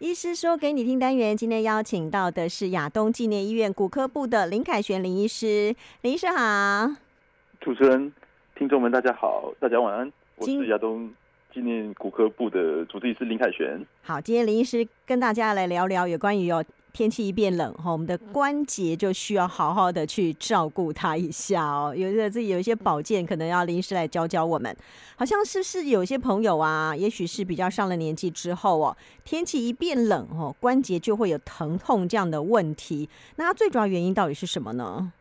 医师说给你听单元，今天邀请到的是亚东纪念医院骨科部的林凯旋林医师，林医师好。主持人、听众们，大家好，大家晚安。我是亚东纪念骨科部的主治医师林凯旋。好，今天林医师跟大家来聊聊有关于有。天气一变冷哈，我们的关节就需要好好的去照顾它一下哦。有的自己有一些保健，可能要临时来教教我们。好像是不是有些朋友啊，也许是比较上了年纪之后哦，天气一变冷哦，关节就会有疼痛这样的问题。那它最主要原因到底是什么呢？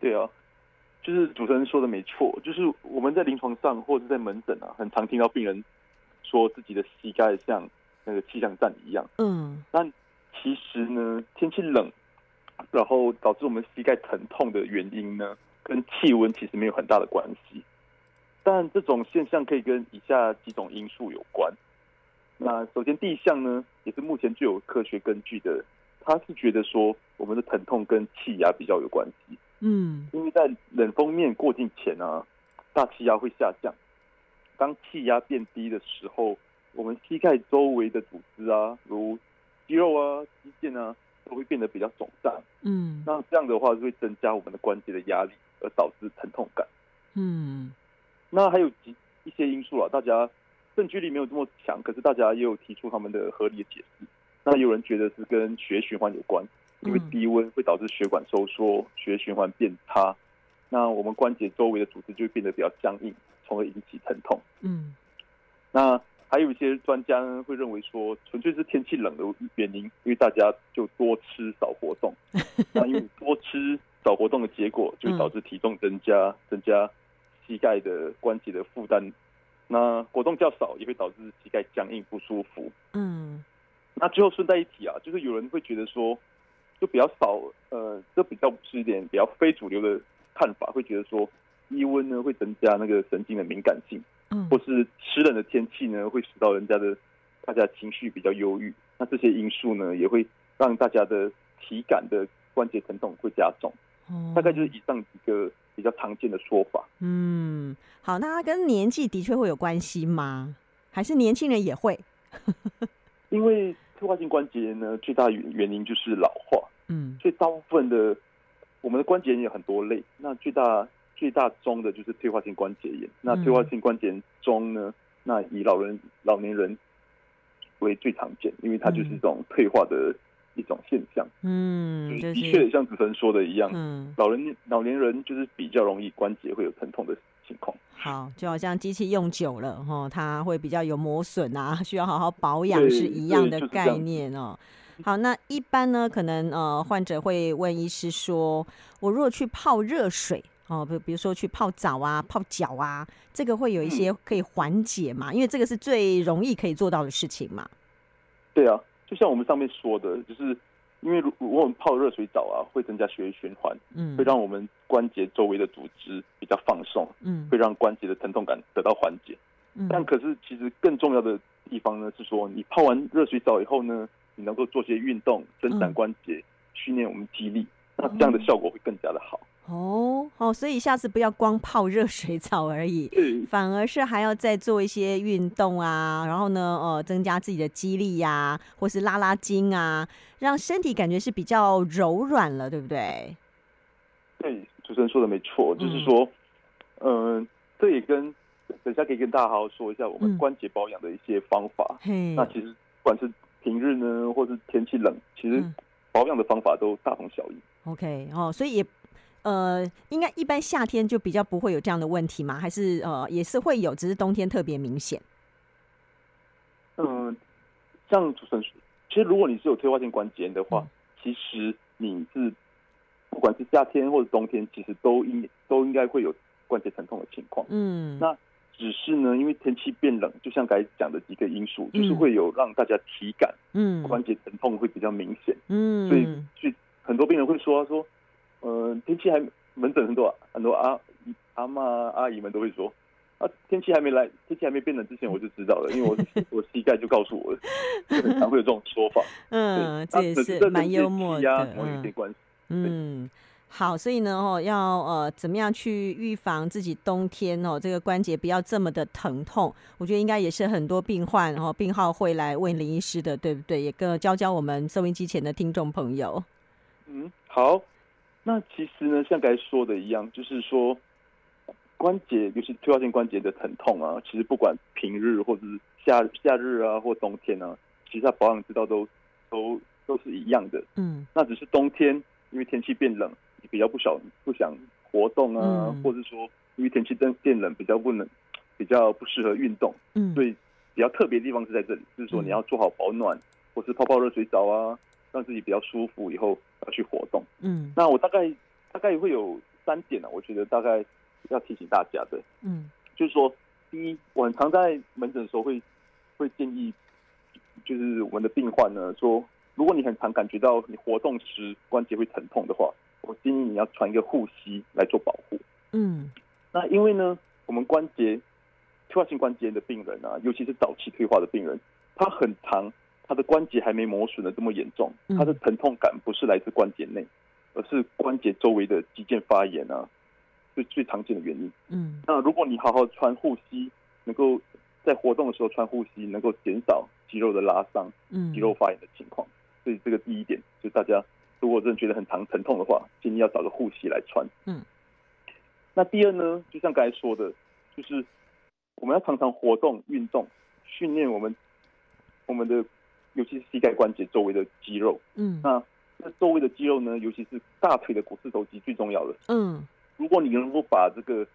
对啊，就是主持人说的没错，就是我们在临床上或者在门诊啊，很常听到病人说自己的膝盖像那个气象站一样。嗯，但其实呢，天气冷，然后导致我们膝盖疼痛的原因呢，跟气温其实没有很大的关系。但这种现象可以跟以下几种因素有关。那首先第一项呢，也是目前最有科学根据的，他是觉得说我们的疼痛跟气压比较有关系。嗯，因为在冷锋面过境前啊，大气压会下降。当气压变低的时候，我们膝盖周围的组织啊，如肌肉啊、肌腱啊，都会变得比较肿胀。嗯，那这样的话就会增加我们的关节的压力，而导致疼痛感。嗯，那还有几一些因素啊，大家证据力没有这么强，可是大家也有提出他们的合理的解释。那有人觉得是跟血液循环有关，因为低温会导致血管收缩，血液循环变差，那我们关节周围的组织就会变得比较僵硬，从而引起疼痛。嗯，那。还有一些专家呢会认为说，纯粹是天气冷的原因，因为大家就多吃少活动。那因为多吃少活动的结果，就导致体重增加，增加膝盖的关节的负担。那活动较少，也会导致膝盖僵硬不舒服。嗯。那最后顺带一提啊，就是有人会觉得说，就比较少，呃，这比较是一点比较非主流的看法，会觉得说，低温呢会增加那个神经的敏感性。或是湿冷的天气呢，会使到人家的大家情绪比较忧郁。那这些因素呢，也会让大家的体感的关节疼痛会加重。大概就是以上几个比较常见的说法。嗯，好，那它跟年纪的确会有关系吗？还是年轻人也会？因为退化性关节炎呢，最大原原因就是老化。嗯，所以大部分的我们的关节炎有很多类，那最大。最大宗的就是退化性关节炎。那退化性关节炎中呢，那以老人、老年人为最常见，因为它就是一种退化的一种现象。嗯，的确像主持人说的一样，嗯，老人、老年人就是比较容易关节会有疼痛的情况。好，就好像机器用久了哈，它会比较有磨损啊，需要好好保养是一样的概念哦。好，那一般呢，可能呃，患者会问医师说：“我如果去泡热水。”哦，比比如说去泡澡啊、泡脚啊，这个会有一些可以缓解嘛？嗯、因为这个是最容易可以做到的事情嘛。对啊，就像我们上面说的，就是因为如果我们泡热水澡啊，会增加血液循环，嗯，会让我们关节周围的组织比较放松，嗯，会让关节的疼痛感得到缓解。嗯，但可是其实更重要的地方呢，是说你泡完热水澡以后呢，你能够做些运动，伸展关节，嗯、训练我们肌力，那这样的效果会更加的好。哦哦，所以下次不要光泡热水澡而已，嗯、反而是还要再做一些运动啊，然后呢，呃，增加自己的肌力呀、啊，或是拉拉筋啊，让身体感觉是比较柔软了，对不对？对，主持人说的没错，就是说，嗯、呃，这也跟等下可以跟大家好好说一下我们关节保养的一些方法。嗯、那其实不管是平日呢，或是天气冷，其实保养的方法都大同小异。OK，哦，所以也。呃，应该一般夏天就比较不会有这样的问题吗？还是呃也是会有，只是冬天特别明显。嗯，像主持人说，其实如果你是有退化性关节炎的话，嗯、其实你是不管是夏天或者冬天，其实都应都应该会有关节疼痛的情况。嗯，那只是呢，因为天气变冷，就像刚才讲的几个因素，就是会有让大家体感，嗯，关节疼痛会比较明显。嗯，所以所以很多病人会说说。呃，天气还门诊很多很多阿阿妈阿姨们都会说，啊，天气还没来，天气还没变冷之前我就知道了，因为我 我膝盖就告诉我常会有这种说法。嗯，这也是蛮幽默的。有点关系。嗯，好，所以呢，哦，要呃，怎么样去预防自己冬天哦，这个关节不要这么的疼痛？我觉得应该也是很多病患哦，病号会来问林医师的，对不对？也跟教教我们收音机前的听众朋友。嗯，好。那其实呢，像刚才说的一样，就是说关节，尤其退化性关节的疼痛啊，其实不管平日或者是夏夏日啊，或冬天啊，其实它保养之道都都都是一样的。嗯，那只是冬天因为天气变冷。你比较不想不想活动啊，嗯、或者说因为天气变变冷，比较不能比较不适合运动。嗯，所以比较特别的地方是在这里，就是说你要做好保暖，嗯、或是泡泡热水澡啊，让自己比较舒服，以后要去活动。嗯，那我大概大概会有三点呢、啊，我觉得大概要提醒大家的。嗯，就是说，第一，我很常在门诊的时候会会建议，就是我们的病患呢说，如果你很常感觉到你活动时关节会疼痛的话。我建议你要穿一个护膝来做保护。嗯，那因为呢，我们关节退化性关节炎的病人啊，尤其是早期退化的病人，他很长，他的关节还没磨损的这么严重，他的疼痛感不是来自关节内，而是关节周围的肌腱发炎啊，最最常见的原因。嗯，那如果你好好穿护膝，能够在活动的时候穿护膝，能够减少肌肉的拉伤、肌肉发炎的情况。所以这个第一点，就大家。如果真的觉得很疼疼痛的话，建议要找个护膝来穿。嗯，那第二呢，就像刚才说的，就是我们要常常活动、运动，训练我们我们的，尤其是膝盖关节周围的肌肉。嗯，那那周围的肌肉呢，尤其是大腿的股四头肌最重要的。嗯，如果你能够把这个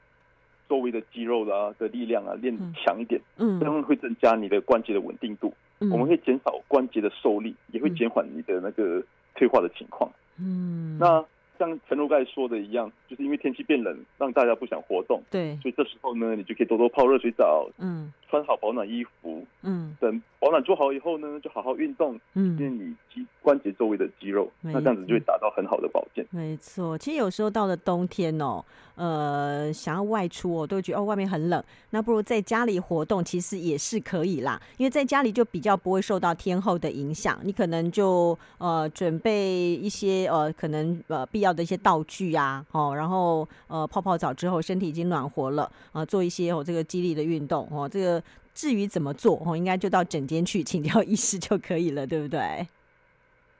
周围的肌肉啊的力量啊练强一点，嗯，这样会增加你的关节的稳定度。嗯，我们会减少关节的受力，也会减缓你的那个。退化的情况，嗯，那像陈如盖说的一样，就是因为天气变冷，让大家不想活动，对，所以这时候呢，你就可以多多泡热水澡，嗯，穿好保暖衣服，嗯，等保暖做好以后呢，就好好运动，嗯，练你肌关节周围的肌肉，那这样子就会达到很好的保健。没错，其实有时候到了冬天哦。呃，想要外出，哦都觉得哦，外面很冷，那不如在家里活动，其实也是可以啦。因为在家里就比较不会受到天候的影响，你可能就呃准备一些呃可能呃必要的一些道具啊，哦，然后呃泡泡澡之后身体已经暖和了，啊、呃，做一些哦这个激励的运动哦。这个至于怎么做哦，应该就到诊间去请教医师就可以了，对不对？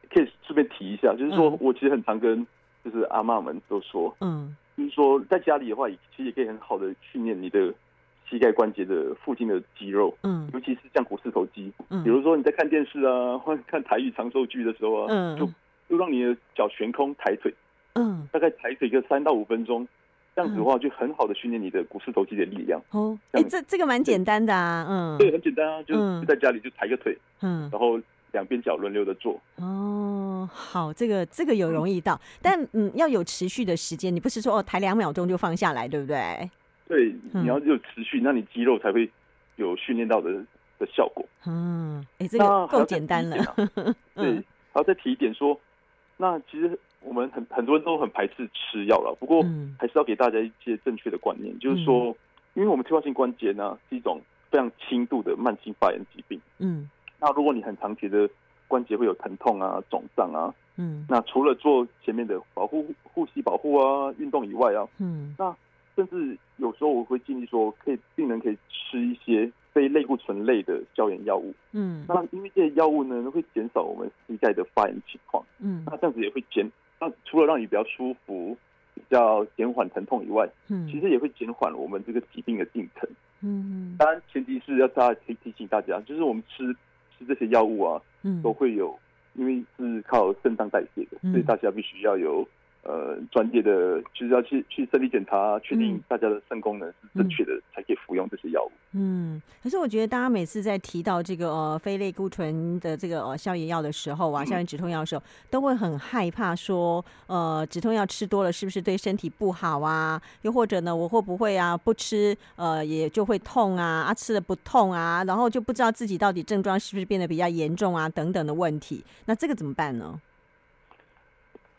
可以顺便提一下，就是说、嗯、我其实很常跟就是阿妈们都说，嗯。就是说，在家里的话，其实也可以很好的训练你的膝盖关节的附近的肌肉，嗯，尤其是像股四头肌，嗯，比如说你在看电视啊，或者看台语长寿剧的时候啊，嗯，就就让你的脚悬空抬腿，嗯，大概抬腿个三到五分钟，这样子的话，就很好的训练你的股四头肌的力量。哦，哎，这这个蛮简单的啊，嗯，对，很简单啊，就在家里就抬个腿，嗯，然后。两边脚轮流的做哦，好，这个这个有容易到，嗯但嗯，要有持续的时间，你不是说哦抬两秒钟就放下来，对不对？对，你要有持续，嗯、那你肌肉才会有训练到的的效果。嗯，哎，这个够简单了。对，然后再提一点说，那其实我们很很多人都很排斥吃药了，不过还是要给大家一些正确的观念，嗯、就是说，因为我们退化性关节呢是一种非常轻度的慢性发炎疾病。嗯。那如果你很常觉得关节会有疼痛啊、肿胀啊，嗯，那除了做前面的保护护膝保护啊、运动以外啊，嗯，那甚至有时候我会建议说，可以病人可以吃一些非类固醇类的消炎药物，嗯，那因为这些药物呢会减少我们膝盖的发炎情况，嗯，那这样子也会减，那除了让你比较舒服、比较减缓疼痛以外，嗯，其实也会减缓我们这个疾病的进程，嗯，当然前提是要大家可以提醒大家，就是我们吃。吃这些药物啊，嗯，都会有，因为是靠肾脏代谢的，嗯、所以大家必须要有。呃，专业的就是要去去身体检查，确定大家的肾功能是正确的，嗯、才可以服用这些药物。嗯，可是我觉得大家每次在提到这个呃非类固醇的这个呃消炎药的时候啊，消炎止痛药的时候，嗯、都会很害怕说，呃，止痛药吃多了是不是对身体不好啊？又或者呢，我会不会啊不吃呃也就会痛啊？啊吃了不痛啊？然后就不知道自己到底症状是不是变得比较严重啊？等等的问题，那这个怎么办呢？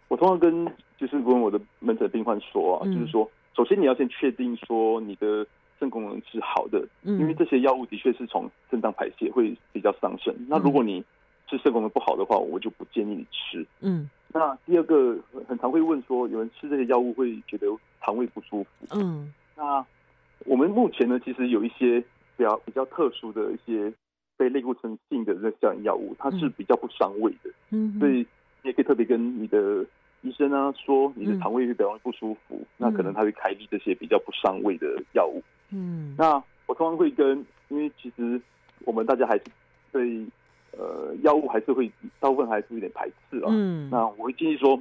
我通常跟就是跟我的门诊病患说啊，嗯、就是说，首先你要先确定说你的肾功能是好的，嗯、因为这些药物的确是从肾脏排泄会比较伤肾。嗯、那如果你是肾功能不好的话，我就不建议你吃。嗯，那第二个很常会问说，有人吃这些药物会觉得肠胃不舒服。嗯，那我们目前呢，其实有一些比较比较特殊的一些非类固醇性的这消炎药物，它是比较不伤胃的。嗯，所以你也可以特别跟你的医生啊说，你的肠胃会比较不舒服，嗯、那可能他会开立这些比较不伤胃的药物。嗯，那我通常会跟，因为其实我们大家还是对。呃，药物还是会大部分还是有点排斥啊。嗯，那我会建议说，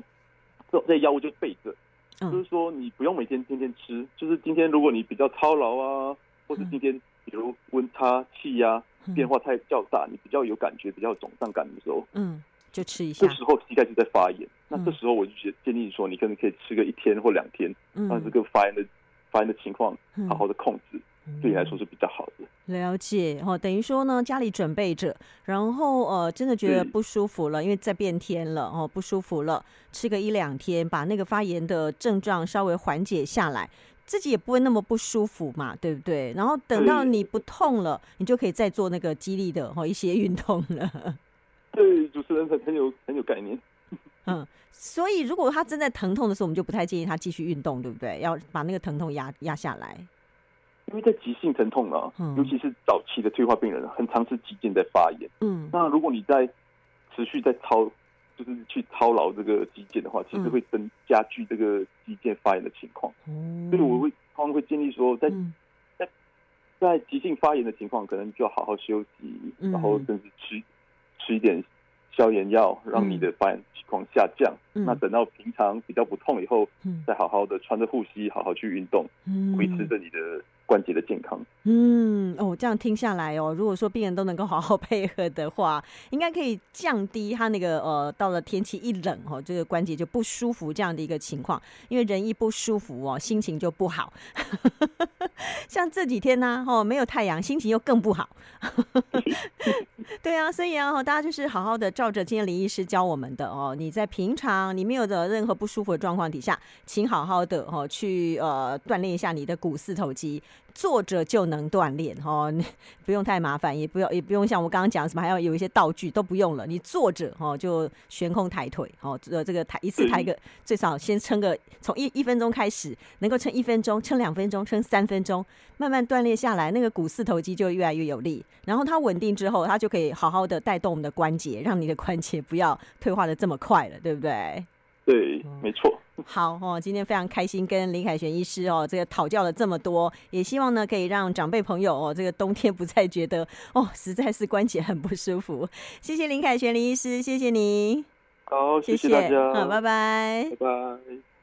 这这药物就备着，嗯，就是说你不用每天天天吃，就是今天如果你比较操劳啊，或者今天比如温差、气压变化太较大，你比较有感觉、比较肿胀感的时候，嗯，就吃一下。这时候膝盖就在发炎，那这时候我就建议说，你可能可以吃个一天或两天，让这个发炎的发炎的情况好好的控制。对你来说是比较好的。了解哦，等于说呢，家里准备着，然后呃，真的觉得不舒服了，因为在变天了哦，不舒服了，吃个一两天，把那个发炎的症状稍微缓解下来，自己也不会那么不舒服嘛，对不对？然后等到你不痛了，你就可以再做那个激励的哦一些运动了。对，主持人很很有很有概念。嗯，所以如果他正在疼痛的时候，我们就不太建议他继续运动，对不对？要把那个疼痛压压下来。因为在急性疼痛啊，嗯、尤其是早期的退化病人，很常是肌腱在发炎。嗯，那如果你在持续在操，就是去操劳这个肌腱的话，其实会增加剧这个肌腱发炎的情况。嗯，所以我会他们会建议说在，在、嗯、在在急性发炎的情况，可能就要好好休息，嗯、然后甚至吃吃一点消炎药，让你的发炎情况下降。嗯、那等到平常比较不痛以后，嗯、再好好的穿着护膝，好好去运动，维、嗯、持着你的。关节的健康，嗯，哦，这样听下来哦，如果说病人都能够好好 配合的话，应该可以降低他那个呃，到了天气一冷哦，这个关节就不舒服这样的一个情况。因为人一不舒服哦，心情就不好。像这几天呢，哦，没有太阳，心情又更不好。对啊，所以啊，大家就是好好的照着今天林医师教我们的哦，你在平常你没有的任何不舒服的状况底下，请好好的哦去呃锻炼一下你的股四头肌。坐着就能锻炼哦，不用太麻烦，也不要也不用像我刚刚讲什么还要有一些道具都不用了，你坐着哦就悬空抬腿哦，呃这个抬一次抬个 最少先撑个从一一分钟开始，能够撑一分钟，撑两分钟，撑三分钟，慢慢锻炼下来，那个股四头肌就越来越有力，然后它稳定之后，它就可以好好的带动我们的关节，让你的关节不要退化的这么快了，对不对？对，没错。好哦，今天非常开心跟林凯旋医师哦，这个讨教了这么多，也希望呢可以让长辈朋友哦，这个冬天不再觉得哦，实在是关节很不舒服。谢谢林凯旋林医师，谢谢你。好，谢谢大家，好，拜拜，拜拜。